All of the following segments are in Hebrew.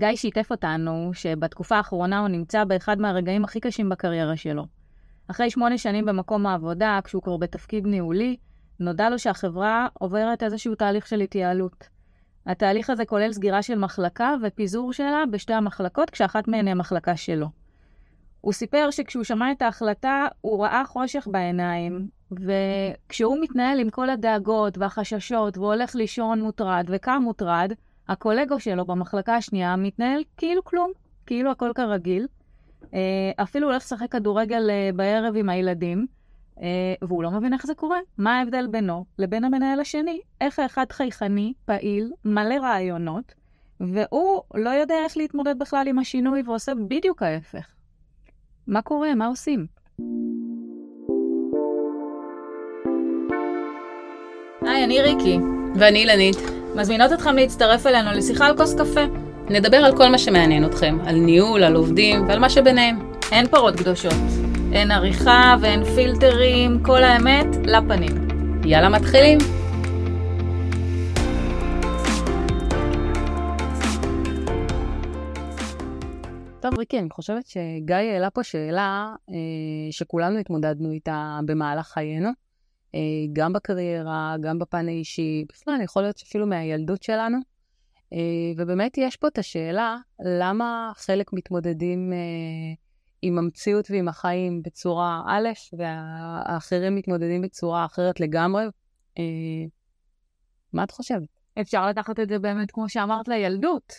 גיא שיתף אותנו שבתקופה האחרונה הוא נמצא באחד מהרגעים הכי קשים בקריירה שלו. אחרי שמונה שנים במקום העבודה, כשהוא כבר בתפקיד ניהולי, נודע לו שהחברה עוברת איזשהו תהליך של התייעלות. התהליך הזה כולל סגירה של מחלקה ופיזור שלה בשתי המחלקות, כשאחת מהן היא המחלקה שלו. הוא סיפר שכשהוא שמע את ההחלטה, הוא ראה חושך בעיניים, וכשהוא מתנהל עם כל הדאגות והחששות, והולך לישון מוטרד וקם מוטרד, הקולגו שלו במחלקה השנייה מתנהל כאילו כלום, כאילו הכל כרגיל. אה, אפילו הולך לשחק כדורגל אה, בערב עם הילדים, אה, והוא לא מבין איך זה קורה. מה ההבדל בינו לבין המנהל השני? איך האחד חייכני, פעיל, מלא רעיונות, והוא לא יודע איך להתמודד בכלל עם השינוי ועושה בדיוק ההפך. מה קורה? מה עושים? היי, אני ריקי. ואני אילנית. מזמינות אתכם להצטרף אלינו לשיחה על כוס קפה. נדבר על כל מה שמעניין אתכם, על ניהול, על עובדים ועל מה שביניהם. אין פרות קדושות. אין עריכה ואין פילטרים, כל האמת לפנים. יאללה, מתחילים. טוב, ריקי, אני חושבת שגיא העלה פה שאלה אה, שכולנו התמודדנו איתה במהלך חיינו, גם בקריירה, גם בפן האישי, בכלל, יכול להיות שאפילו מהילדות שלנו. אה, ובאמת יש פה את השאלה, למה חלק מתמודדים אה, עם המציאות ועם החיים בצורה א', והאחרים מתמודדים בצורה אחרת לגמרי? אה, מה את חושבת? אפשר לקחת את זה באמת, כמו שאמרת, לילדות.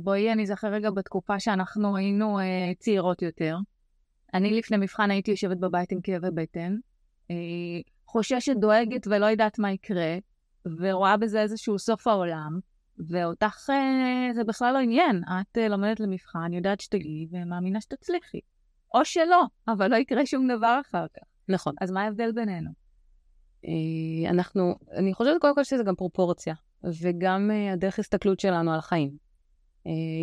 בואי, אני זוכר רגע בתקופה שאנחנו היינו צעירות יותר. אני לפני מבחן הייתי יושבת בבית עם כאבי בטן, חוששת, דואגת ולא יודעת מה יקרה, ורואה בזה איזשהו סוף העולם. ואותך אה, זה בכלל לא עניין. את אה, לומדת למבחן, יודעת שתגיעי ומאמינה שתצליחי. או שלא, אבל לא יקרה שום דבר אחר כך. נכון. אז מה ההבדל בינינו? אה, אנחנו, אני חושבת קודם כל שזה גם פרופורציה, וגם הדרך הסתכלות שלנו על החיים.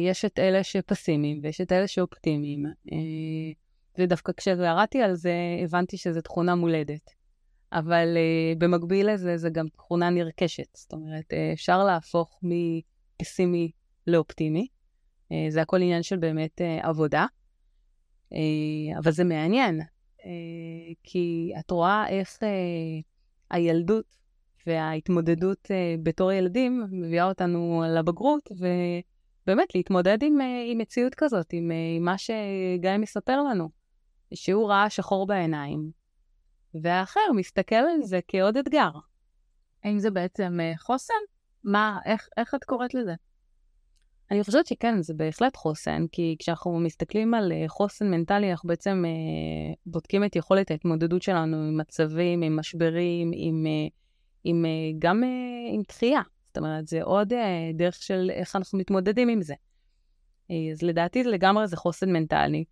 יש את אלה שפסימיים ויש את אלה שאופטימיים. ודווקא כשקראתי על זה, הבנתי שזו תכונה מולדת. אבל uh, במקביל לזה, זה גם תכונה נרכשת. זאת אומרת, uh, אפשר להפוך מפסימי לאופטימי. Uh, זה הכל עניין של באמת uh, עבודה. Uh, אבל זה מעניין, uh, כי את רואה איך uh, הילדות וההתמודדות uh, בתור ילדים מביאה אותנו לבגרות, ובאמת להתמודד עם, uh, עם מציאות כזאת, עם, uh, עם מה שגיא מספר לנו, שהוא ראה שחור בעיניים, והאחר מסתכל על זה כעוד אתגר. האם זה בעצם uh, חוסן? מה, איך, איך את קוראת לזה? אני חושבת שכן, זה בהחלט חוסן, כי כשאנחנו מסתכלים על uh, חוסן מנטלי, אנחנו בעצם uh, בודקים את יכולת ההתמודדות שלנו עם מצבים, עם משברים, עם, uh, עם, uh, גם uh, עם דחייה. זאת אומרת, זה עוד uh, דרך של איך אנחנו מתמודדים עם זה. Uh, אז לדעתי לגמרי זה חוסן מנטלי.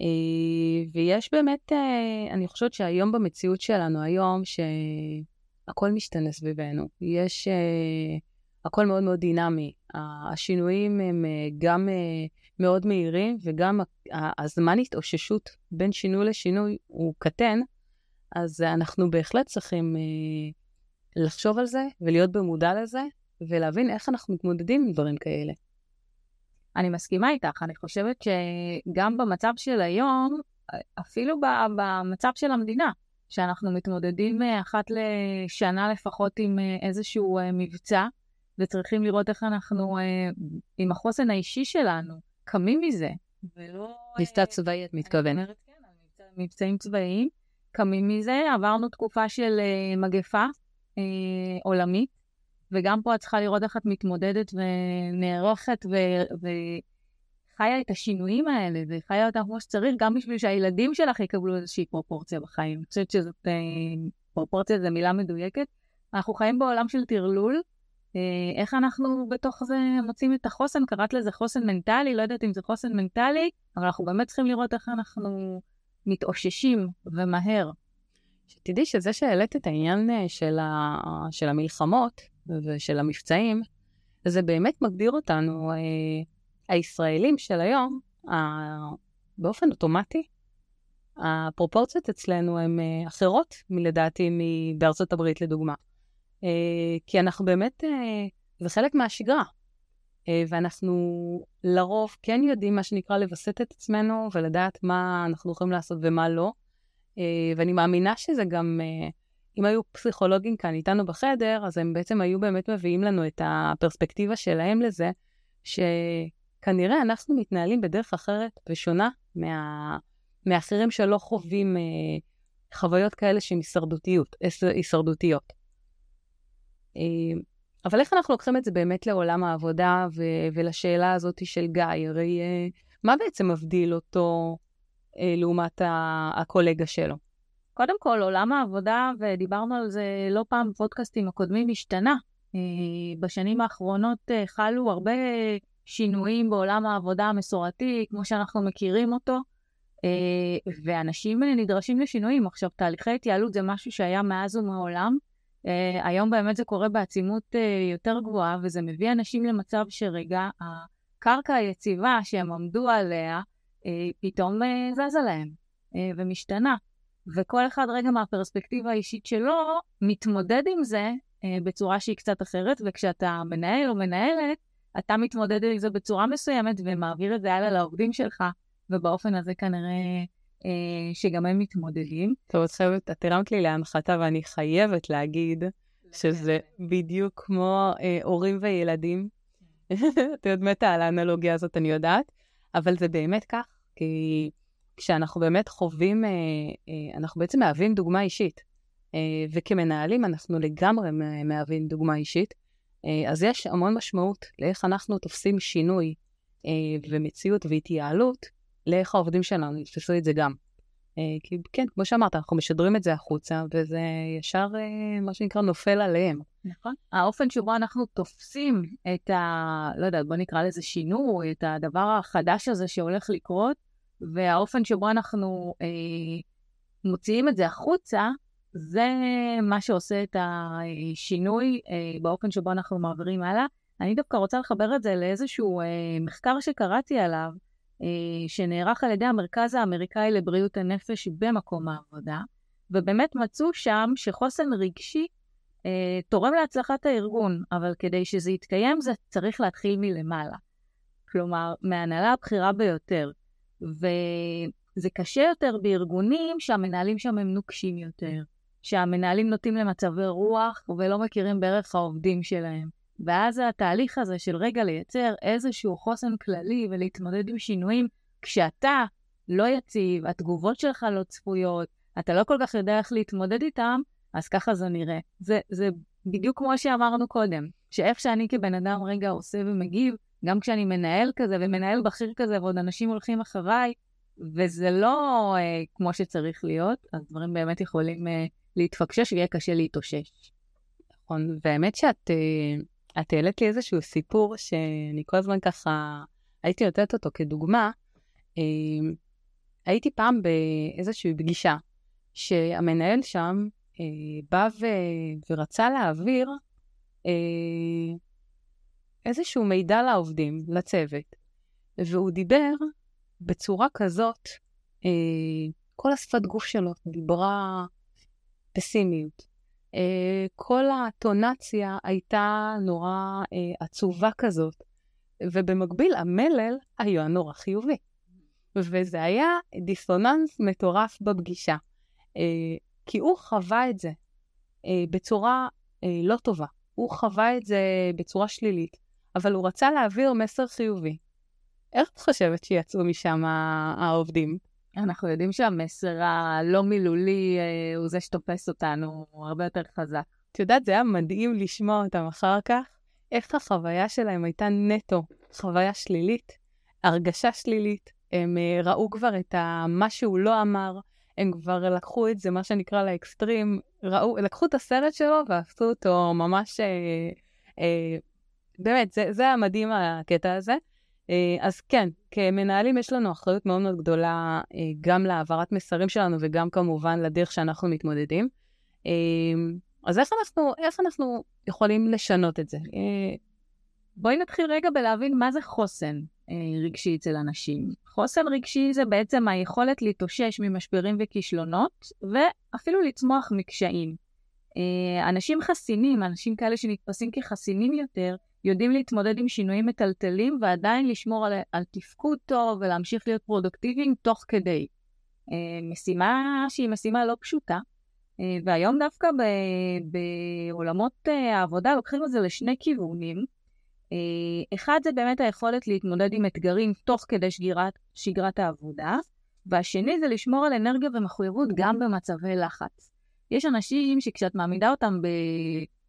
אה, ויש באמת, אה, אני חושבת שהיום במציאות שלנו, היום, שהכל משתנה סביבנו. יש, אה, הכל מאוד מאוד דינמי. השינויים הם גם מאוד מהירים, וגם הזמן התאוששות בין שינוי לשינוי הוא קטן, אז אנחנו בהחלט צריכים לחשוב על זה ולהיות במודע לזה, ולהבין איך אנחנו מתמודדים עם דברים כאלה. אני מסכימה איתך, אני חושבת שגם במצב של היום, אפילו במצב של המדינה, שאנחנו מתמודדים אה, אחת לשנה לפחות עם אה, איזשהו אה, מבצע, וצריכים לראות איך אנחנו, עם החוסן האישי שלנו, קמים מזה, ולא... מבצע צבאי, את מתכוונת. כן, מבצעים צבאיים, קמים מזה, עברנו תקופה של מגפה עולמית, וגם פה את צריכה לראות איך את מתמודדת ונערכת וחיה את השינויים האלה, וחיה אותם כמו שצריך, גם בשביל שהילדים שלך יקבלו איזושהי פרופורציה בחיים. אני חושבת שזאת, אה, פרופורציה זו מילה מדויקת. אנחנו חיים בעולם של טרלול, אה, איך אנחנו בתוך זה מוצאים את החוסן, קראת לזה חוסן מנטלי, לא יודעת אם זה חוסן מנטלי, אבל אנחנו באמת צריכים לראות איך אנחנו מתאוששים ומהר. שתדעי שזה שהעלית את העניין אה, של, ה... של המלחמות, ושל המבצעים, זה באמת מגדיר אותנו, אה, הישראלים של היום, אה, באופן אוטומטי, הפרופורציות אצלנו הן אה, אחרות מלדעתי בארצות הברית לדוגמה. אה, כי אנחנו באמת, אה, זה חלק מהשגרה. אה, ואנחנו לרוב כן יודעים מה שנקרא לווסת את עצמנו ולדעת מה אנחנו יכולים לעשות ומה לא. אה, ואני מאמינה שזה גם, אה, אם היו פסיכולוגים כאן איתנו בחדר, אז הם בעצם היו באמת מביאים לנו את הפרספקטיבה שלהם לזה, שכנראה אנחנו מתנהלים בדרך אחרת ושונה מה... מאחרים שלא חווים חוויות כאלה שהן הישרדותיות, הישרדותיות. אבל איך אנחנו לוקחים את זה באמת לעולם העבודה ו- ולשאלה הזאת של גיא? הרי uh, מה בעצם מבדיל אותו uh, לעומת ה- הקולגה שלו? קודם כל, עולם העבודה, ודיברנו על זה לא פעם בפודקאסטים הקודמים, השתנה. Uh, בשנים האחרונות uh, חלו הרבה שינויים בעולם העבודה המסורתי, כמו שאנחנו מכירים אותו, uh, ואנשים נדרשים לשינויים. עכשיו, תהליכי התייעלות זה משהו שהיה מאז ומעולם. היום באמת זה קורה בעצימות יותר גבוהה, וזה מביא אנשים למצב שרגע הקרקע היציבה שהם עמדו עליה, פתאום זזה להם ומשתנה. וכל אחד רגע מהפרספקטיבה האישית שלו מתמודד עם זה uh, בצורה שהיא קצת אחרת, וכשאתה מנהל או מנהלת, אתה מתמודד עם זה בצורה מסוימת ומעביר את זה הלאה לעובדים שלך, ובאופן הזה כנראה אה, שגם הם מתמודדים. טוב, חייבת, את הרמת לי להנחתה ואני חייבת להגיד שזה בדיוק כמו אה, הורים וילדים. את יודעת מתה על האנלוגיה הזאת, אני יודעת, אבל זה באמת כך, כי כשאנחנו באמת חווים, אה, אה, אנחנו בעצם מהווים דוגמה אישית. אה, וכמנהלים אנחנו לגמרי מהווים דוגמה אישית. אז יש המון משמעות לאיך אנחנו תופסים שינוי ומציאות והתייעלות לאיך העובדים שלנו יתפסו את זה גם. כי כן, כמו שאמרת, אנחנו משדרים את זה החוצה, וזה ישר, מה שנקרא, נופל עליהם. נכון. האופן שבו אנחנו תופסים את ה... לא יודעת, בוא נקרא לזה שינוי, את הדבר החדש הזה שהולך לקרות, והאופן שבו אנחנו אה, מוציאים את זה החוצה, זה מה שעושה את השינוי אה, באופן שבו אנחנו מעבירים הלאה. אני דווקא רוצה לחבר את זה לאיזשהו אה, מחקר שקראתי עליו, אה, שנערך על ידי המרכז האמריקאי לבריאות הנפש במקום העבודה, ובאמת מצאו שם שחוסן רגשי אה, תורם להצלחת הארגון, אבל כדי שזה יתקיים זה צריך להתחיל מלמעלה. כלומר, מההנהלה הבכירה ביותר. וזה קשה יותר בארגונים שהמנהלים שם הם נוקשים יותר, שהמנהלים נוטים למצבי רוח ולא מכירים בערך העובדים שלהם. ואז התהליך הזה של רגע לייצר איזשהו חוסן כללי ולהתמודד עם שינויים, כשאתה לא יציב, התגובות שלך לא צפויות, אתה לא כל כך יודע איך להתמודד איתם, אז ככה זה נראה. זה, זה בדיוק כמו שאמרנו קודם, שאיך שאני כבן אדם רגע עושה ומגיב, גם כשאני מנהל כזה ומנהל בכיר כזה ועוד אנשים הולכים אחריי, וזה לא אה, כמו שצריך להיות, אז דברים באמת יכולים אה, להתפקשש ויהיה קשה להתאושש. נכון, והאמת שאת... אה... העלית לי איזשהו סיפור שאני כל הזמן ככה הייתי נותנת אותו כדוגמה. אמ, הייתי פעם באיזושהי פגישה שהמנהל שם אה, בא ו... ורצה להעביר אה, איזשהו מידע לעובדים, לצוות, והוא דיבר בצורה כזאת, אה, כל השפת גוף שלו דיברה פסימיות, אה, כל הטונציה הייתה נורא אה, עצובה כזאת, ובמקביל המלל היה נורא חיובי. וזה היה דיסוננס מטורף בפגישה, אה, כי הוא חווה את זה בצורה לא טובה. הוא חווה את זה בצורה שלילית, אבל הוא רצה להעביר מסר חיובי. איך את חושבת שיצאו משם העובדים? אנחנו יודעים שהמסר הלא מילולי אה, הוא זה שתופס אותנו הרבה יותר חזק. את יודעת, זה היה מדהים לשמוע אותם אחר כך, איך החוויה שלהם הייתה נטו חוויה שלילית, הרגשה שלילית. הם אה, ראו כבר את ה... מה שהוא לא אמר, הם כבר לקחו את זה, מה שנקרא לאקסטרים, ראו, לקחו את הסרט שלו ועשו אותו ממש... אה, אה, באמת, זה, זה היה מדהים הקטע הזה. אה, אז כן, כמנהלים יש לנו אחריות מאוד מאוד גדולה אה, גם להעברת מסרים שלנו וגם כמובן לדרך שאנחנו מתמודדים. אה, אז איך אנחנו, איך אנחנו יכולים לשנות את זה? בואי נתחיל רגע בלהבין מה זה חוסן רגשי אצל אנשים. חוסן רגשי זה בעצם היכולת להתאושש ממשברים וכישלונות, ואפילו לצמוח מקשיים. אנשים חסינים, אנשים כאלה שנתפסים כחסינים יותר, יודעים להתמודד עם שינויים מטלטלים ועדיין לשמור על, על תפקוד טוב ולהמשיך להיות פרודוקטיביים תוך כדי. אה, משימה שהיא משימה לא פשוטה, אה, והיום דווקא ב, בעולמות אה, העבודה לוקחים את זה לשני כיוונים. אחד זה באמת היכולת להתמודד עם אתגרים תוך כדי שגירת, שגרת העבודה, והשני זה לשמור על אנרגיה ומחויבות גם במצבי לחץ. יש אנשים שכשאת מעמידה אותם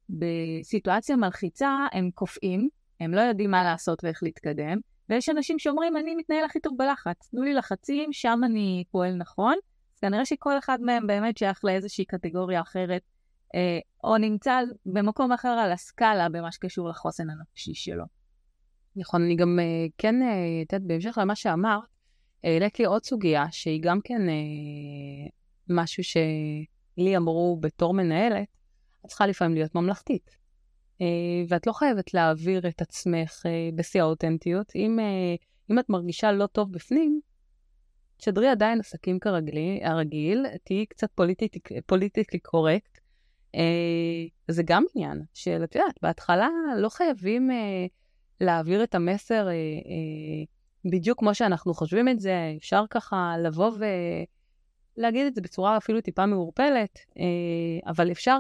בסיטואציה מלחיצה, הם קופאים, הם לא יודעים מה לעשות ואיך להתקדם, ויש אנשים שאומרים, אני מתנהל הכי טוב בלחץ, תנו לי לחצים, שם אני פועל נכון. אז כנראה שכל אחד מהם באמת שייך לאיזושהי קטגוריה אחרת, אה, או נמצא במקום אחר על הסקאלה במה שקשור לחוסן הנפשי שלו. נכון, אני גם אה, כן, אה, את יודעת, בהמשך למה שאמרת, העלית לי עוד סוגיה שהיא גם כן אה, משהו שלי אמרו בתור מנהלת, צריכה לפעמים להיות ממלכתית. אה, ואת לא חייבת להעביר את עצמך אה, בשיא האותנטיות. אם, אה, אם את מרגישה לא טוב בפנים, תשדרי עדיין עסקים כרגיל, הרגיל, תהיי קצת פוליטיקלי קורקט. זה גם עניין של, את יודעת, בהתחלה לא חייבים להעביר את המסר בדיוק כמו שאנחנו חושבים את זה, אפשר ככה לבוא ולהגיד את זה בצורה אפילו טיפה מעורפלת, אבל אפשר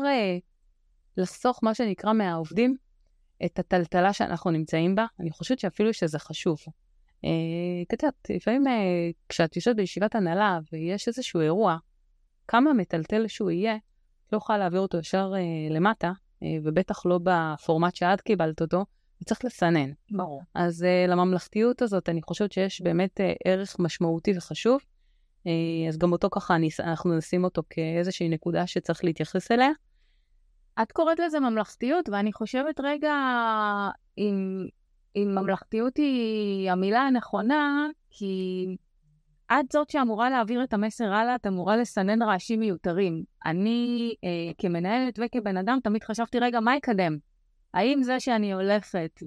לחסוך מה שנקרא מהעובדים את הטלטלה שאנחנו נמצאים בה. אני חושבת שאפילו שזה חשוב. אה, את לפעמים אה, כשאת יושבת בישיבת הנהלה ויש איזשהו אירוע, כמה מטלטל שהוא יהיה, לא יכולה להעביר אותו ישר אה, למטה, אה, ובטח לא בפורמט שאת קיבלת אותו, וצריך לסנן. ברור. אז אה, לממלכתיות הזאת, אני חושבת שיש באמת אה, ערך משמעותי וחשוב. אה, אז גם אותו ככה, אנחנו נשים אותו כאיזושהי נקודה שצריך להתייחס אליה. את קוראת לזה ממלכתיות, ואני חושבת רגע אם, אם ממלכתיות היא המילה הנכונה, כי את זאת שאמורה להעביר את המסר הלאה, את אמורה לסנן רעשים מיותרים. אני אה, כמנהלת וכבן אדם תמיד חשבתי, רגע, מה יקדם? האם זה שאני הולכת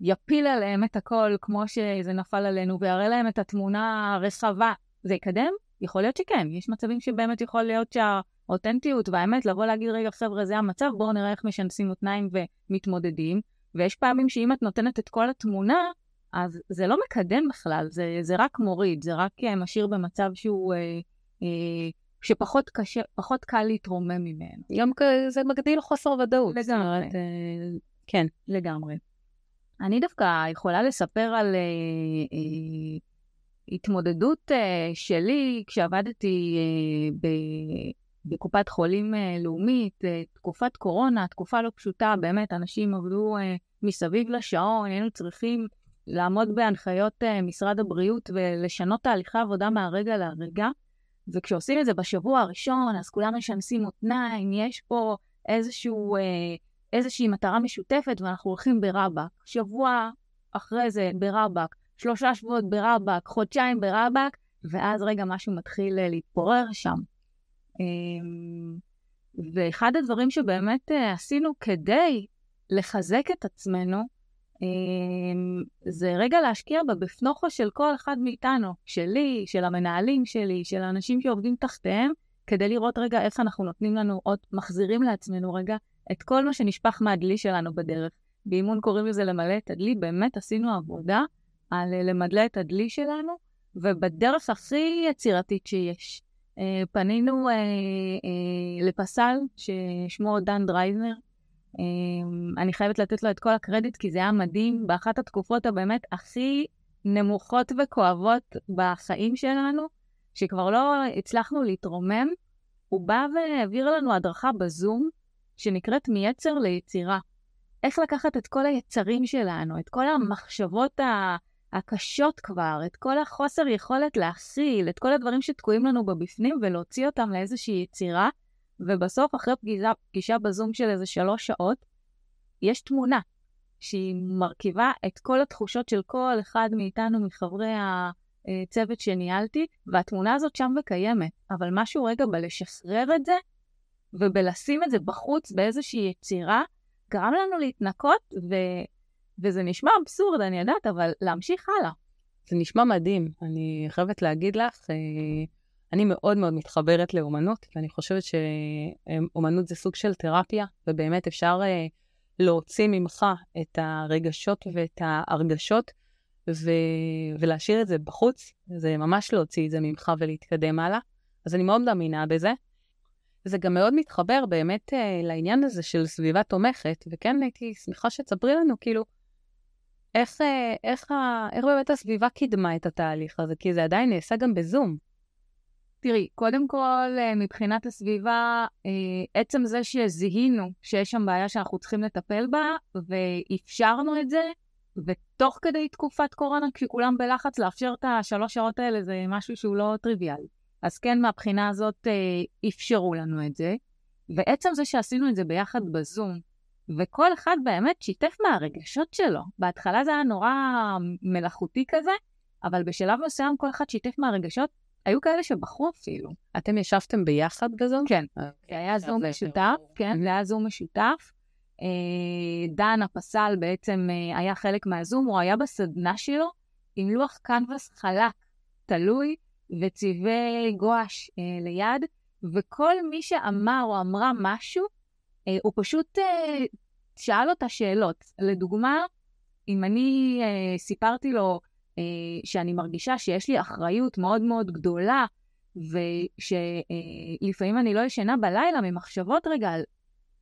ויפיל אה, עליהם את הכל כמו שזה נפל עלינו ויראה להם את התמונה הרחבה, זה יקדם? יכול להיות שכן. יש מצבים שבאמת יכול להיות שה... אותנטיות והאמת, לבוא להגיד, רגע, חבר'ה, זה המצב, בואו נראה איך משנסים מותניים ומתמודדים. ויש פעמים שאם את נותנת את כל התמונה, אז זה לא מקדם בכלל, זה, זה רק מוריד, זה רק אה, משאיר במצב שהוא... אה, אה, שפחות קשה, פחות קל להתרומם ממנו. גם זה מגדיל חוסר ודאות. לגמרי. אה, כן. לגמרי. אני דווקא יכולה לספר על אה, אה, התמודדות אה, שלי כשעבדתי אה, ב... בקופת חולים אה, לאומית, אה, תקופת קורונה, תקופה לא פשוטה, באמת, אנשים עבדו אה, מסביב לשעון, היינו צריכים לעמוד בהנחיות משרד הבריאות ולשנות תהליכי עבודה מהרגע להרגע. וכשעושים את זה בשבוע הראשון, אז כולם משנסים מותניים, יש פה איזשהו, איזושהי מטרה משותפת, ואנחנו הולכים ברבאק. שבוע אחרי זה ברבאק, שלושה שבועות ברבאק, חודשיים ברבאק, ואז רגע משהו מתחיל להתפורר שם. אמ, ואחד הדברים שבאמת אה, עשינו כדי לחזק את עצמנו, אמ, זה רגע להשקיע בבפנוכו של כל אחד מאיתנו, שלי, של המנהלים שלי, של האנשים שעובדים תחתיהם, כדי לראות רגע איך אנחנו נותנים לנו עוד, מחזירים לעצמנו רגע את כל מה שנשפך מהדלי שלנו בדרך. באימון קוראים לזה למלא את הדלי, באמת עשינו עבודה על אה, למדלה את הדלי שלנו, ובדרך הכי יצירתית שיש. אה, פנינו אה, אה, לפסל ששמו דן דרייזנר. אני חייבת לתת לו את כל הקרדיט, כי זה היה מדהים באחת התקופות הבאמת הכי נמוכות וכואבות בחיים שלנו, שכבר לא הצלחנו להתרומם. הוא בא והעביר לנו הדרכה בזום, שנקראת מיצר ליצירה. איך לקחת את כל היצרים שלנו, את כל המחשבות ה... הקשות כבר, את כל החוסר יכולת להכיל, את כל הדברים שתקועים לנו בבפנים ולהוציא אותם לאיזושהי יצירה, ובסוף, אחרי פגישה, פגישה בזום של איזה שלוש שעות, יש תמונה שהיא מרכיבה את כל התחושות של כל אחד מאיתנו, מחברי הצוות שניהלתי, והתמונה הזאת שם וקיימת, אבל משהו רגע בלשחרר את זה, ובלשים את זה בחוץ באיזושהי יצירה, גרם לנו להתנקות. וזה נשמע אבסורד, אני יודעת, אבל להמשיך הלאה. זה נשמע מדהים, אני חייבת להגיד לך, אה, אני מאוד מאוד מתחברת לאומנות, ואני חושבת שאומנות זה סוג של תרפיה, ובאמת אפשר אה, להוציא ממך את הרגשות ואת ההרגשות ו... ולהשאיר את זה בחוץ, זה ממש להוציא את זה ממך ולהתקדם הלאה. אז אני מאוד מאמינה בזה. זה גם מאוד מתחבר באמת אה, לעניין הזה של סביבה תומכת, וכן הייתי שמחה שתספרי לנו, כאילו, איך, אה, איך, איך באמת הסביבה קידמה את התהליך הזה, כי זה עדיין נעשה גם בזום. תראי, קודם כל, אה, מבחינת הסביבה, אה, עצם זה שזיהינו שיש שם בעיה שאנחנו צריכים לטפל בה, ואפשרנו את זה, ותוך כדי תקופת קורונה, כשכולם בלחץ, לאפשר את השלוש שעות האלה זה משהו שהוא לא טריוויאלי. אז כן, מהבחינה הזאת אפשרו לנו את זה. ועצם זה שעשינו את זה ביחד בזום, וכל אחד באמת שיתף מהרגשות שלו. בהתחלה זה היה נורא מלאכותי כזה, אבל בשלב מסוים כל אחד שיתף מהרגשות. היו כאלה שבחרו אפילו. אתם ישבתם ביחד בזום? כן. זה היה זום משותף, כן, זה היה זום משותף. אה, דן הפסל בעצם אה, היה חלק מהזום, הוא היה בסדנה שלו עם לוח קנבס חלק, תלוי, וצבעי גואש אה, ליד, וכל מי שאמר או אמרה משהו, אה, הוא פשוט אה, שאל אותה שאלות. לדוגמה, אם אני אה, סיפרתי לו אה, שאני מרגישה שיש לי אחריות מאוד מאוד גדולה, ושלפעמים אה, אני לא ישנה בלילה ממחשבות רגע על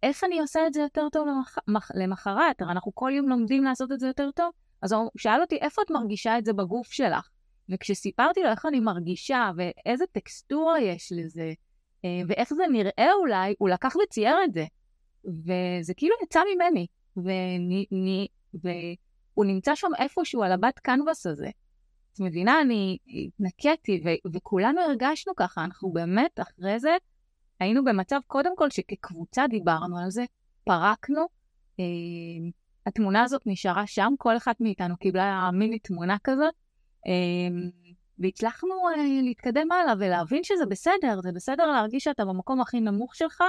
איך אני עושה את זה יותר טוב למח... למחרת, אנחנו כל יום לומדים לעשות את זה יותר טוב, אז הוא שאל אותי, איפה את מרגישה את זה בגוף שלך? וכשסיפרתי לו איך אני מרגישה ואיזה טקסטורה יש לזה, אה, ואיך זה נראה אולי, הוא לקח וצייר את זה. וזה כאילו יצא ממני, וני, ני, והוא נמצא שם איפשהו על הבת קנבס הזה. את מבינה, אני התנקיתי, ו- וכולנו הרגשנו ככה, אנחנו באמת אחרי זה היינו במצב, קודם כל, שכקבוצה דיברנו על זה, פרקנו, אה, התמונה הזאת נשארה שם, כל אחת מאיתנו קיבלה מיני תמונה כזאת, אמ, והצלחנו אה, להתקדם הלאה ולהבין שזה בסדר, זה בסדר להרגיש שאתה במקום הכי נמוך שלך,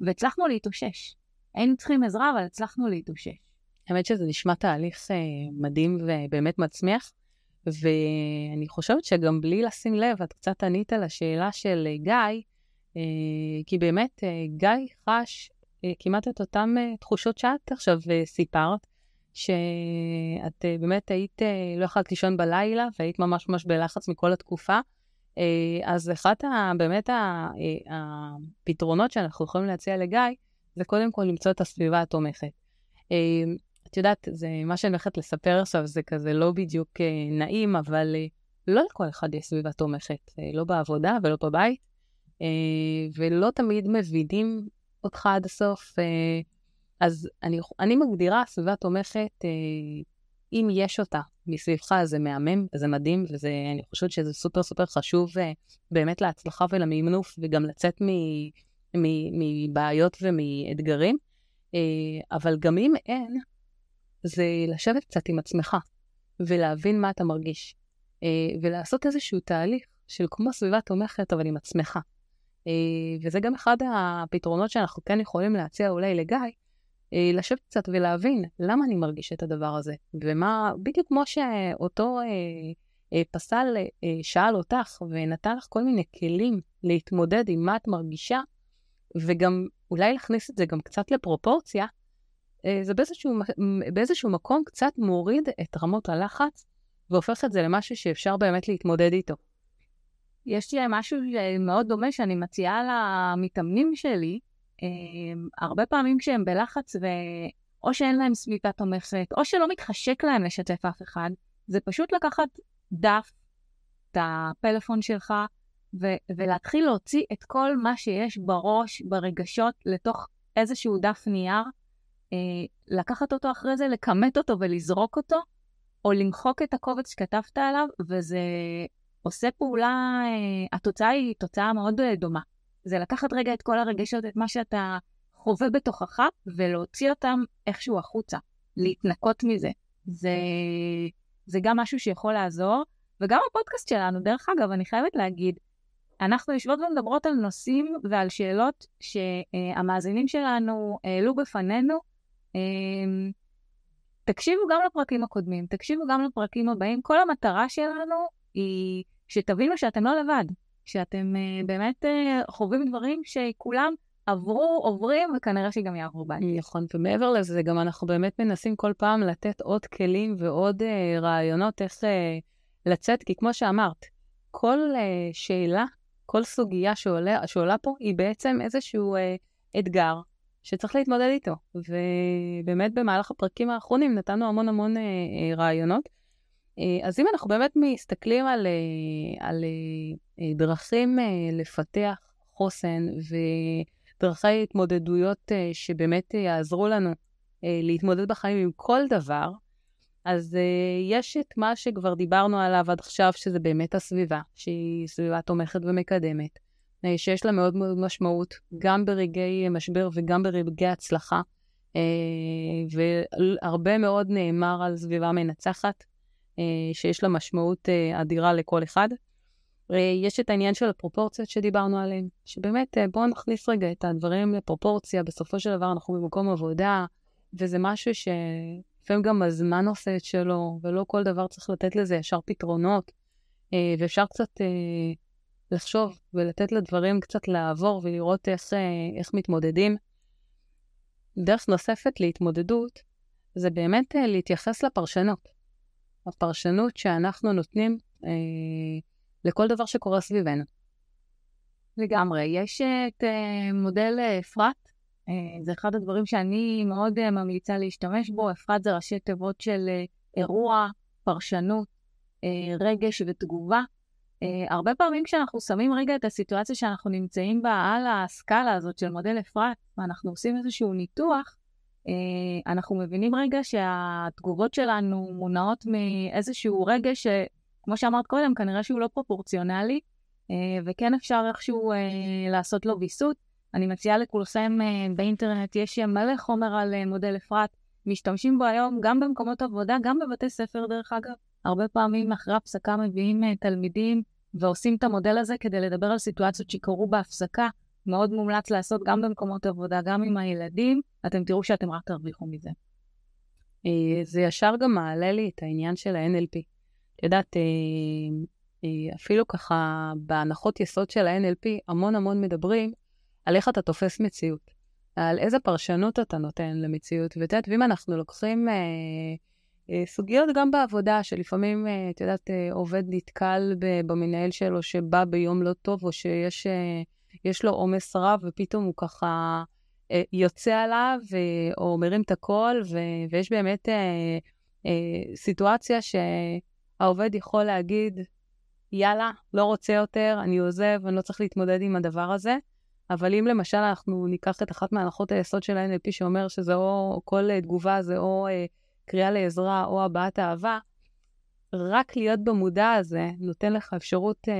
והצלחנו להתאושש. היינו צריכים עזרה, אבל הצלחנו להתאושש. האמת שזה נשמע תהליך אה, מדהים ובאמת מצמיח, ואני חושבת שגם בלי לשים לב, את קצת ענית על השאלה של אה, גיא, אה, כי באמת גיא חש כמעט את אותן תחושות שאת עכשיו סיפרת, שאת באמת היית, לא יכולת לישון בלילה והיית ממש ממש בלחץ מכל התקופה. אה, אז אחת ה, באמת ה, הפתרונות שאנחנו יכולים להציע לגיא, זה קודם כל למצוא את הסביבה התומכת. את יודעת, זה, מה שאני הולכת לספר עכשיו זה כזה לא בדיוק נעים, אבל לא לכל אחד יש סביבה תומכת, לא בעבודה ולא בבית, ולא תמיד מבינים אותך עד הסוף. אז אני, אני מגדירה סביבה תומכת, אה, אם יש אותה מסביבך, זה מהמם וזה מדהים, וזה, אני חושבת שזה סופר סופר חשוב אה, באמת להצלחה ולמינוף, וגם לצאת מבעיות ומאתגרים. אה, אבל גם אם אין, זה לשבת קצת עם עצמך, ולהבין מה אתה מרגיש, אה, ולעשות איזשהו תהליך של כמו סביבה תומכת, אבל עם עצמך. וזה גם אחד הפתרונות שאנחנו כן יכולים להציע אולי לגיא, לשבת קצת ולהבין למה אני מרגיש את הדבר הזה, ומה, בדיוק כמו שאותו אה, אה, פסל אה, שאל אותך ונתן לך כל מיני כלים להתמודד עם מה את מרגישה, וגם אולי להכניס את זה גם קצת לפרופורציה, אה, זה באיזשהו, באיזשהו מקום קצת מוריד את רמות הלחץ, והופך את זה למשהו שאפשר באמת להתמודד איתו. יש לי משהו מאוד דומה שאני מציעה למתאמנים שלי, הרבה פעמים כשהם בלחץ ואו שאין להם סביבה תומכת, או שלא מתחשק להם לשתף אף אחד, זה פשוט לקחת דף, את הפלאפון שלך, ו- ולהתחיל להוציא את כל מה שיש בראש, ברגשות, לתוך איזשהו דף נייר, אה, לקחת אותו אחרי זה, לכמת אותו ולזרוק אותו, או למחוק את הקובץ שכתבת עליו, וזה עושה פעולה, אה, התוצאה היא תוצאה מאוד אה, דומה. זה לקחת רגע את כל הרגשות, את מה שאתה חווה בתוכך, ולהוציא אותם איכשהו החוצה, להתנקות מזה. זה, זה גם משהו שיכול לעזור, וגם הפודקאסט שלנו, דרך אגב, אני חייבת להגיד, אנחנו יושבות ומדברות על נושאים ועל שאלות שהמאזינים שלנו העלו בפנינו. אמ, תקשיבו גם לפרקים הקודמים, תקשיבו גם לפרקים הבאים. כל המטרה שלנו היא שתבינו שאתם לא לבד. שאתם uh, באמת uh, חווים דברים שכולם עברו, עוברים, וכנראה שגם יעברו בעתיד. נכון, ומעבר לזה, גם אנחנו באמת מנסים כל פעם לתת עוד כלים ועוד uh, רעיונות איך uh, לצאת, כי כמו שאמרת, כל uh, שאלה, כל סוגיה שעולה, שעולה פה, היא בעצם איזשהו uh, אתגר שצריך להתמודד איתו. ובאמת במהלך הפרקים האחרונים נתנו המון המון uh, uh, רעיונות. Uh, אז אם אנחנו באמת מסתכלים על, uh, על uh, דרכים לפתח חוסן ודרכי התמודדויות שבאמת יעזרו לנו להתמודד בחיים עם כל דבר, אז יש את מה שכבר דיברנו עליו עד עכשיו, שזה באמת הסביבה, שהיא סביבה תומכת ומקדמת, שיש לה מאוד מאוד משמעות, גם ברגעי משבר וגם ברגעי הצלחה, והרבה מאוד נאמר על סביבה מנצחת, שיש לה משמעות uh, אדירה לכל אחד. יש את העניין של הפרופורציות שדיברנו עליהן, שבאמת בואו נכניס רגע את הדברים לפרופורציה, בסופו של דבר אנחנו במקום עבודה, וזה משהו שלפעמים גם הזמן עושה את שלו, ולא כל דבר צריך לתת לזה ישר פתרונות, ואפשר קצת לחשוב ולתת לדברים קצת לעבור ולראות איך, איך מתמודדים. דרך נוספת להתמודדות זה באמת להתייחס לפרשנות. הפרשנות שאנחנו נותנים אה, לכל דבר שקורה סביבנו. לגמרי. יש את uh, מודל אה, אפרת, uh, זה אחד הדברים שאני מאוד uh, ממליצה להשתמש בו. אפרת זה ראשי תיבות של uh, אירוע, פרשנות, uh, רגש ותגובה. Uh, הרבה פעמים כשאנחנו שמים רגע את הסיטואציה שאנחנו נמצאים בה על הסקאלה הזאת של מודל אפרת, ואנחנו עושים איזשהו ניתוח, אנחנו מבינים רגע שהתגובות שלנו מונעות מאיזשהו רגש כמו שאמרת קודם, כנראה שהוא לא פרופורציונלי, אה, וכן אפשר איכשהו אה, לעשות לו ויסות. אני מציעה לכולכם אה, באינטרנט, יש מלא חומר על מודל אפרת, משתמשים בו היום גם במקומות עבודה, גם בבתי ספר דרך אגב. הרבה פעמים אחרי הפסקה מביאים תלמידים ועושים את המודל הזה כדי לדבר על סיטואציות שקרו בהפסקה. מאוד מומלץ לעשות גם במקומות עבודה, גם עם הילדים. אתם תראו שאתם רק תרוויחו מזה. זה ישר גם מעלה לי את העניין של ה-NLP. את יודעת, אה, אה, אפילו ככה בהנחות יסוד של ה-NLP, המון המון מדברים על איך אתה תופס מציאות, על איזה פרשנות אתה נותן למציאות. ואת יודעת, ואם אנחנו לוקחים אה, אה, סוגיות גם בעבודה, שלפעמים, אה, את יודעת, אה, עובד נתקל במנהל שלו שבא ביום לא טוב, או שיש אה, לו עומס רב, ופתאום הוא ככה אה, יוצא עליו, או מרים את הקול, ו- ויש באמת אה, אה, סיטואציה ש... העובד יכול להגיד, יאללה, לא רוצה יותר, אני עוזב, אני לא צריך להתמודד עם הדבר הזה. אבל אם למשל אנחנו ניקח את אחת מהנחות היסוד של ה-NLP שאומר שזה או כל uh, תגובה זה או uh, קריאה לעזרה או הבעת אהבה, רק להיות במודע הזה נותן לך אפשרות uh,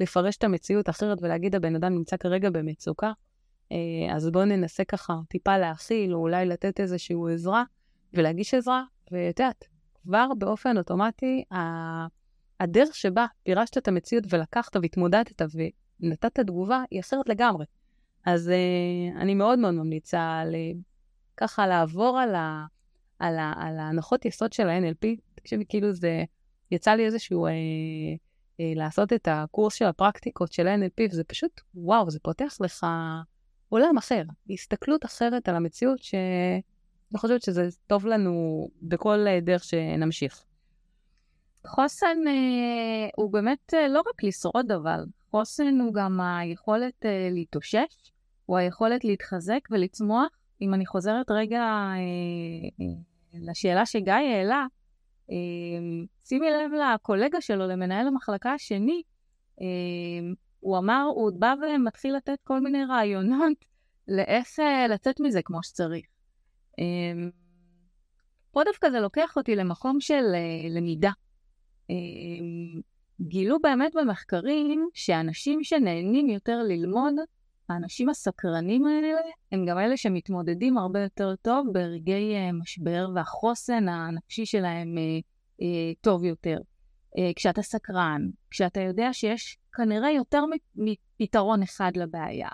לפרש את המציאות אחרת ולהגיד הבן אדם נמצא כרגע במצוקה. Uh, אז בואו ננסה ככה טיפה להכיל או אולי לתת איזושהי עזרה ולהגיש עזרה, ואת יודעת, כבר באופן אוטומטי, הדרך שבה פירשת את המציאות ולקחת והתמודדת ונתת תגובה היא אחרת לגמרי. אז uh, אני מאוד מאוד ממליצה על, ככה לעבור על, ה, על, ה, על ההנחות יסוד של ה-NLP. תקשיבי, כאילו זה, יצא לי איזשהו, uh, לעשות את הקורס של הפרקטיקות של ה-NLP, וזה פשוט, וואו, זה פותח לך עולם אחר, הסתכלות אחרת על המציאות, ש... אני חושבת שזה טוב לנו בכל אה, דרך שנמשיך. חוסן אה, הוא באמת אה, לא רק לשרוד, אבל חוסן הוא גם היכולת אה, להתאושש, הוא היכולת להתחזק ולצמוח. אם אני חוזרת רגע אה, אה, לשאלה שגיא העלה, אה, שימי לב לקולגה שלו, למנהל המחלקה השני, אה, הוא אמר, הוא בא ומתחיל לתת כל מיני רעיונות לאיך אה, לצאת מזה כמו שצריך. אמ, פה דווקא זה לוקח אותי למקום של uh, למידה. גילו באמת במחקרים שאנשים שנהנים יותר ללמוד, האנשים הסקרנים האלה, הם גם אלה שמתמודדים הרבה יותר טוב ברגעי uh, משבר, והחוסן הנפשי שלהם uh, uh, טוב יותר. כשאתה סקרן, כשאתה יודע שיש כנראה יותר מפתרון אחד לבעיה,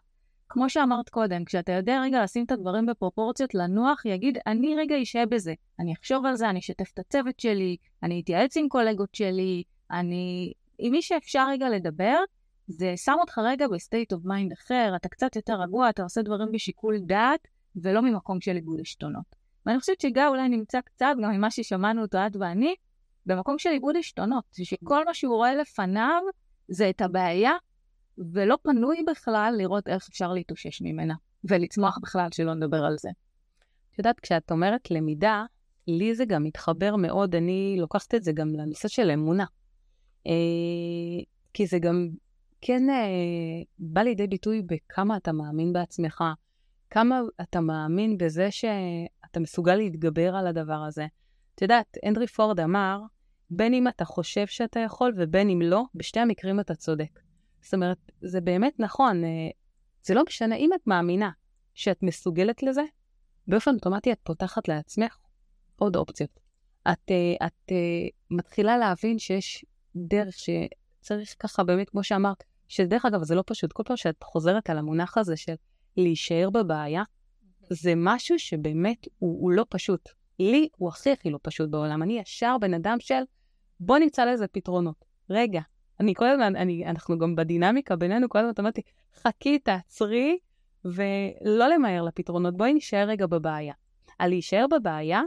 כמו שאמרת קודם, כשאתה יודע רגע לשים את הדברים בפרופורציות, לנוח, להגיד, אני רגע אשהה בזה. אני אחשוב על זה, אני אשתף את הצוות שלי, אני אתייעץ עם קולגות שלי, אני... עם מי שאפשר רגע לדבר, זה שם אותך רגע ב state of mind אחר, אתה קצת יותר רגוע, אתה עושה דברים בשיקול דעת, ולא ממקום של איבוד עשתונות. ואני חושבת שגיא אולי נמצא קצת, גם ממה ששמענו אותו את ואני, במקום של איבוד עשתונות. שכל מה שהוא רואה לפניו זה את הבעיה, ולא פנוי בכלל לראות איך אפשר להתאושש ממנה, ולצמוח בכלל, שלא נדבר על זה. את יודעת, כשאת אומרת למידה, לי זה גם מתחבר מאוד, אני לוקחת את זה גם לנושא של אמונה. אה, כי זה גם כן אה, בא לידי ביטוי בכמה אתה מאמין בעצמך, כמה אתה מאמין בזה שאתה מסוגל להתגבר על הדבר הזה. את יודעת, הנדרי פורד אמר, בין אם אתה חושב שאתה יכול ובין אם לא, בשתי המקרים אתה צודק. זאת אומרת, זה באמת נכון, אה, זה לא משנה, אם את מאמינה שאת מסוגלת לזה, באופן אוטומטי את פותחת לעצמך עוד אופציות. את, אה, את אה, מתחילה להבין שיש דרך שצריך ככה באמת, כמו שאמרת, שדרך אגב, זה לא פשוט. כל פעם שאת חוזרת על המונח הזה של להישאר בבעיה, זה משהו שבאמת הוא, הוא לא פשוט. לי הוא הכי הכי לא פשוט בעולם. אני ישר בן אדם של בוא נמצא לזה פתרונות. רגע, אני כל הזמן, אני, אנחנו גם בדינמיקה בינינו, כל הזמן אמרתי, חכי, תעצרי, ולא למהר לפתרונות, בואי נשאר רגע בבעיה. על להישאר בבעיה,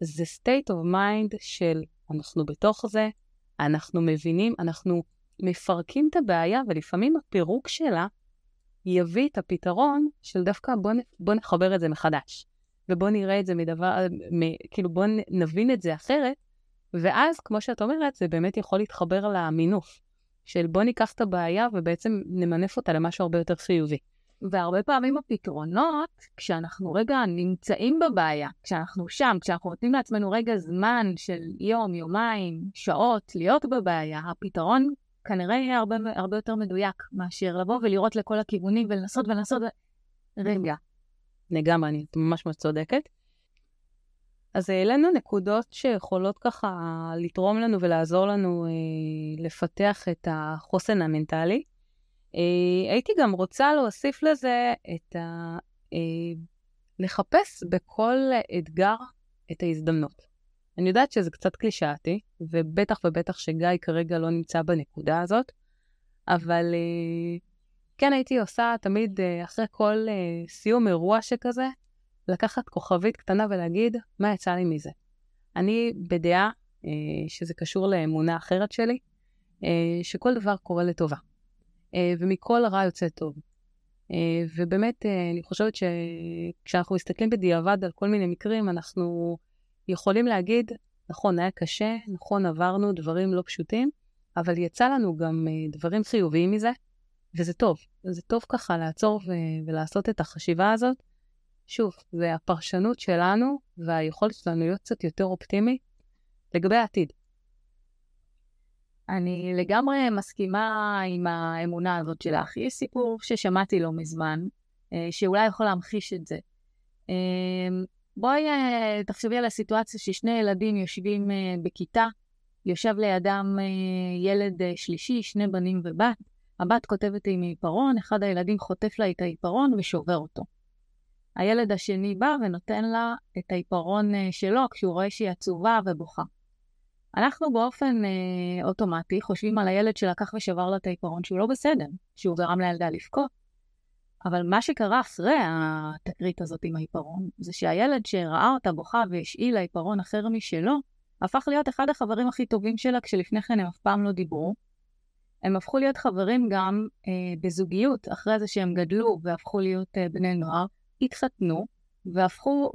זה state of mind של אנחנו בתוך זה, אנחנו מבינים, אנחנו מפרקים את הבעיה, ולפעמים הפירוק שלה יביא את הפתרון של דווקא בוא, בוא נחבר את זה מחדש. ובוא נראה את זה מדבר, מ, כאילו בוא נבין את זה אחרת, ואז, כמו שאת אומרת, זה באמת יכול להתחבר למינוף, של בוא ניקח את הבעיה ובעצם נמנף אותה למשהו הרבה יותר חיובי. והרבה פעמים הפתרונות, כשאנחנו רגע נמצאים בבעיה, כשאנחנו שם, כשאנחנו נותנים לעצמנו רגע זמן של יום, יומיים, שעות להיות בבעיה, הפתרון כנראה יהיה הרבה, הרבה יותר מדויק מאשר לבוא ולראות לכל הכיוונים ולנסות ולנסות. רגע. לגמרי, אני ממש ממש צודקת. אז העלינו נקודות שיכולות ככה לתרום לנו ולעזור לנו אה, לפתח את החוסן המנטלי. אה, הייתי גם רוצה להוסיף לזה את ה... אה, לחפש בכל אתגר את ההזדמנות. אני יודעת שזה קצת קלישאתי, ובטח ובטח שגיא כרגע לא נמצא בנקודה הזאת, אבל אה, כן הייתי עושה תמיד אה, אחרי כל אה, סיום אירוע שכזה, לקחת כוכבית קטנה ולהגיד, מה יצא לי מזה? אני בדעה שזה קשור לאמונה אחרת שלי, שכל דבר קורה לטובה, ומכל רע יוצא טוב. ובאמת, אני חושבת שכשאנחנו מסתכלים בדיעבד על כל מיני מקרים, אנחנו יכולים להגיד, נכון, היה קשה, נכון, עברנו דברים לא פשוטים, אבל יצא לנו גם אה, דברים חיוביים מזה, וזה טוב. זה טוב ככה לעצור ו- ולעשות את החשיבה הזאת, שוב, זה הפרשנות שלנו והיכולת שלנו להיות קצת יותר אופטימי לגבי העתיד. אני לגמרי מסכימה עם האמונה הזאת שלך. יש סיפור ששמעתי לא מזמן, אה, שאולי יכול להמחיש את זה. אה, בואי אה, תחשבי על הסיטואציה ששני ילדים יושבים בכיתה, יושב לידם ילד שלישי, שני בנים ובת. הבת כותבת עם עיפרון, אחד הילדים חוטף לה את העיפרון ושובר אותו. הילד השני בא ונותן לה את העיפרון אה, שלו כשהוא רואה שהיא עצובה ובוכה. אנחנו באופן אה, אוטומטי חושבים על הילד שלקח ושבר לה את העיפרון שהוא לא בסדר, שהוא גרם לילדה לבכות. אבל מה שקרה אחרי התקרית הזאת עם העיפרון, זה שהילד שראה אותה בוכה והשאיל לה עיפרון אחר משלו, הפך להיות אחד החברים הכי טובים שלה, כשלפני כן הם אף פעם לא דיברו. הם הפכו להיות חברים גם אה, בזוגיות, אחרי זה שהם גדלו והפכו להיות אה, בני נוער, התחתנו והפכו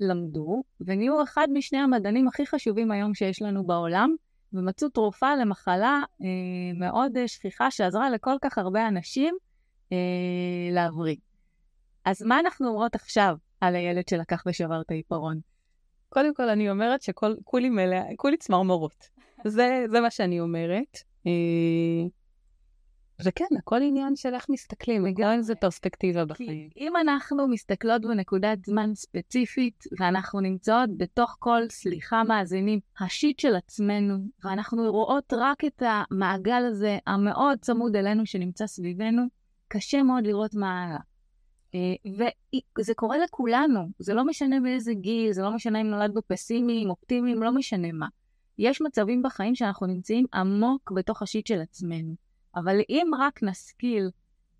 ולמדו, ונהיו אחד משני המדענים הכי חשובים היום שיש לנו בעולם, ומצאו תרופה למחלה אה, מאוד שכיחה שעזרה לכל כך הרבה אנשים אה, להבריא. אז מה אנחנו אומרות עכשיו על הילד שלקח ושבר את העיפרון? קודם כל, אני אומרת שכולי מלא, כולי צמרמורות. זה, זה מה שאני אומרת. אה, וכן, הכל עניין של איך מסתכלים, וגם אם זה פרספקטיבה בחיים. אם אנחנו מסתכלות בנקודת זמן ספציפית, ואנחנו נמצאות בתוך כל, סליחה מאזינים, השיט של עצמנו, ואנחנו רואות רק את המעגל הזה המאוד צמוד אלינו שנמצא סביבנו, קשה מאוד לראות מה הלאה. אה, וזה קורה לכולנו, זה לא משנה באיזה גיל, זה לא משנה אם נולדנו פסימיים, אופטימיים, לא משנה מה. יש מצבים בחיים שאנחנו נמצאים עמוק בתוך השיט של עצמנו. אבל אם רק נשכיל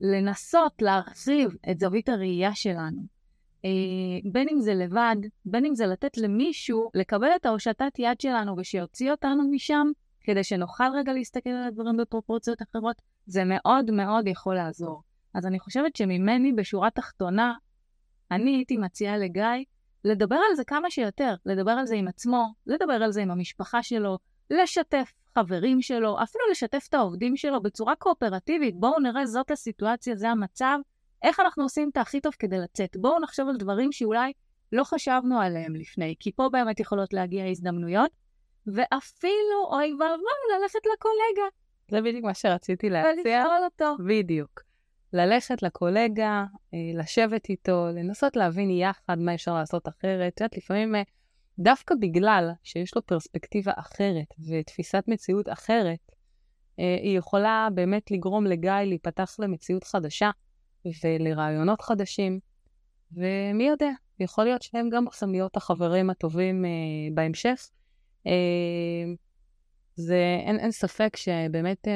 לנסות להרחיב את זווית הראייה שלנו, אה, בין אם זה לבד, בין אם זה לתת למישהו לקבל את ההושטת יד שלנו ושיוציא אותנו משם, כדי שנוכל רגע להסתכל על הדברים בפרופורציות אחרות, זה מאוד מאוד יכול לעזור. אז אני חושבת שממני, בשורה תחתונה, אני הייתי מציעה לגיא לדבר על זה כמה שיותר, לדבר על זה עם עצמו, לדבר על זה עם המשפחה שלו, לשתף חברים שלו, אפילו לשתף את העובדים שלו בצורה קואופרטיבית. בואו נראה, זאת הסיטואציה, זה המצב, איך אנחנו עושים את הכי טוב כדי לצאת. בואו נחשוב על דברים שאולי לא חשבנו עליהם לפני, כי פה באמת יכולות להגיע הזדמנויות, ואפילו, אוי ואבוי, ללכת לקולגה. זה בדיוק מה שרציתי להציע. ולשאול אותו. בדיוק. ללכת לקולגה, אה, לשבת איתו, לנסות להבין יחד מה אפשר לעשות אחרת. את יודעת, לפעמים אה, דווקא בגלל שיש לו פרספקטיבה אחרת ותפיסת מציאות אחרת, אה, היא יכולה באמת לגרום לגיא להיפתח למציאות חדשה ולרעיונות חדשים, ומי יודע, יכול להיות שהם גם יכולים להיות החברים הטובים בהמשך. זה, אין, אין ספק שבאמת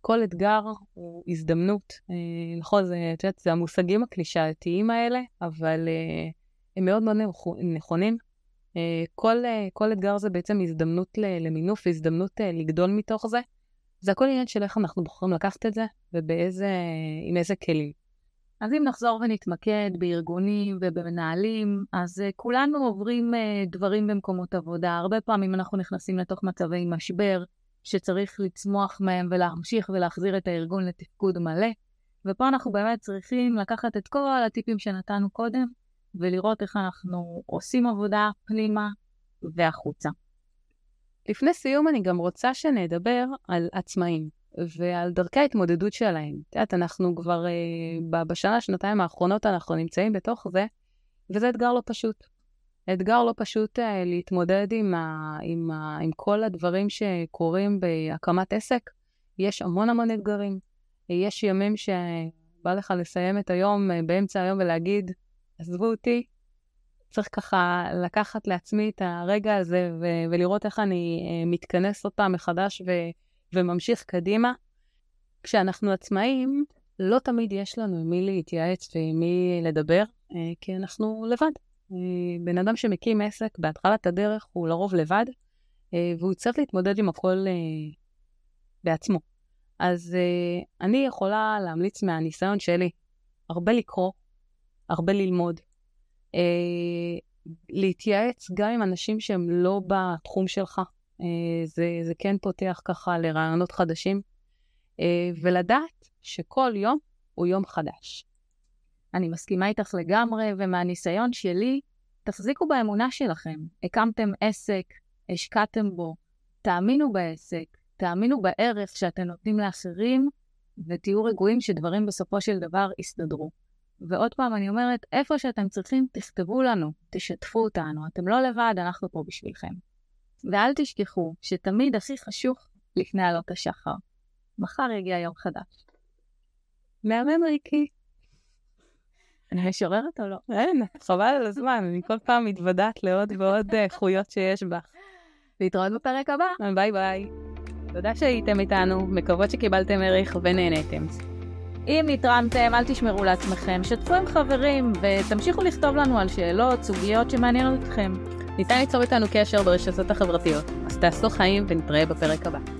כל אתגר הוא הזדמנות. אה, נכון, זה, את יודעת, זה המושגים הקלישאתיים האלה, אבל אה, הם מאוד מאוד נכונים. אה, כל, כל אתגר זה בעצם הזדמנות למינוף, הזדמנות לגדול מתוך זה. זה הכל עניין של איך אנחנו בוחרים לקחת את זה, ובאיזה, עם איזה כלים. אז אם נחזור ונתמקד בארגונים ובמנהלים, אז uh, כולנו עוברים uh, דברים במקומות עבודה. הרבה פעמים אנחנו נכנסים לתוך מצבי משבר, שצריך לצמוח מהם ולהמשיך ולהחזיר את הארגון לתפקוד מלא. ופה אנחנו באמת צריכים לקחת את כל הטיפים שנתנו קודם, ולראות איך אנחנו עושים עבודה פנימה והחוצה. לפני סיום אני גם רוצה שנדבר על עצמאים ועל דרכי ההתמודדות שלהם. את יודעת, אנחנו כבר אה, בשנה, שנתיים האחרונות אנחנו נמצאים בתוך זה, וזה אתגר לא פשוט. אתגר לא פשוט uh, להתמודד עם, ה, עם, ה, עם כל הדברים שקורים בהקמת עסק. יש המון המון אתגרים. יש ימים שבא לך לסיים את היום uh, באמצע היום ולהגיד, עזבו אותי, צריך ככה לקחת לעצמי את הרגע הזה ו- ולראות איך אני uh, מתכנס עוד פעם מחדש ו- וממשיך קדימה. כשאנחנו עצמאים, לא תמיד יש לנו עם מי להתייעץ ועם מי לדבר, uh, כי אנחנו לבד. אה, בן אדם שמקים עסק בהתחלת הדרך הוא לרוב לבד, אה, והוא צריך להתמודד עם הכל אה, בעצמו. אז אני יכולה להמליץ מהניסיון שלי הרבה לקרוא, הרבה ללמוד, להתייעץ גם עם אנשים שהם לא בתחום שלך. זה, זה כן פותח ככה לרעיונות חדשים, ולדעת שכל יום הוא יום חדש. אני מסכימה איתך לגמרי, ומהניסיון שלי, תחזיקו באמונה שלכם. הקמתם עסק, השקעתם בו, תאמינו בעסק, תאמינו בערך שאתם נותנים לאחרים, ותהיו רגועים שדברים בסופו של דבר יסתדרו. ועוד פעם, אני אומרת, איפה שאתם צריכים, תכתבו לנו, תשתפו אותנו, אתם לא לבד, אנחנו פה בשבילכם. ואל תשכחו שתמיד הכי חשוך לפני עלות השחר. מחר יגיע יום חדש. מהמם ריקי. אני משוררת או לא? אין, חבל על הזמן, אני כל פעם מתוודעת לעוד ועוד איכויות שיש בה. להתראות בפרק הבא. ביי ביי. תודה שהייתם איתנו, מקוות שקיבלתם ערך ונהניתם. אם נתרמתם, אל תשמרו לעצמכם, שתפו עם חברים ותמשיכו לכתוב לנו על שאלות, סוגיות שמעניינות אתכם. ניתן ליצור איתנו קשר ברשתות החברתיות, אז תעשו חיים ונתראה בפרק הבא.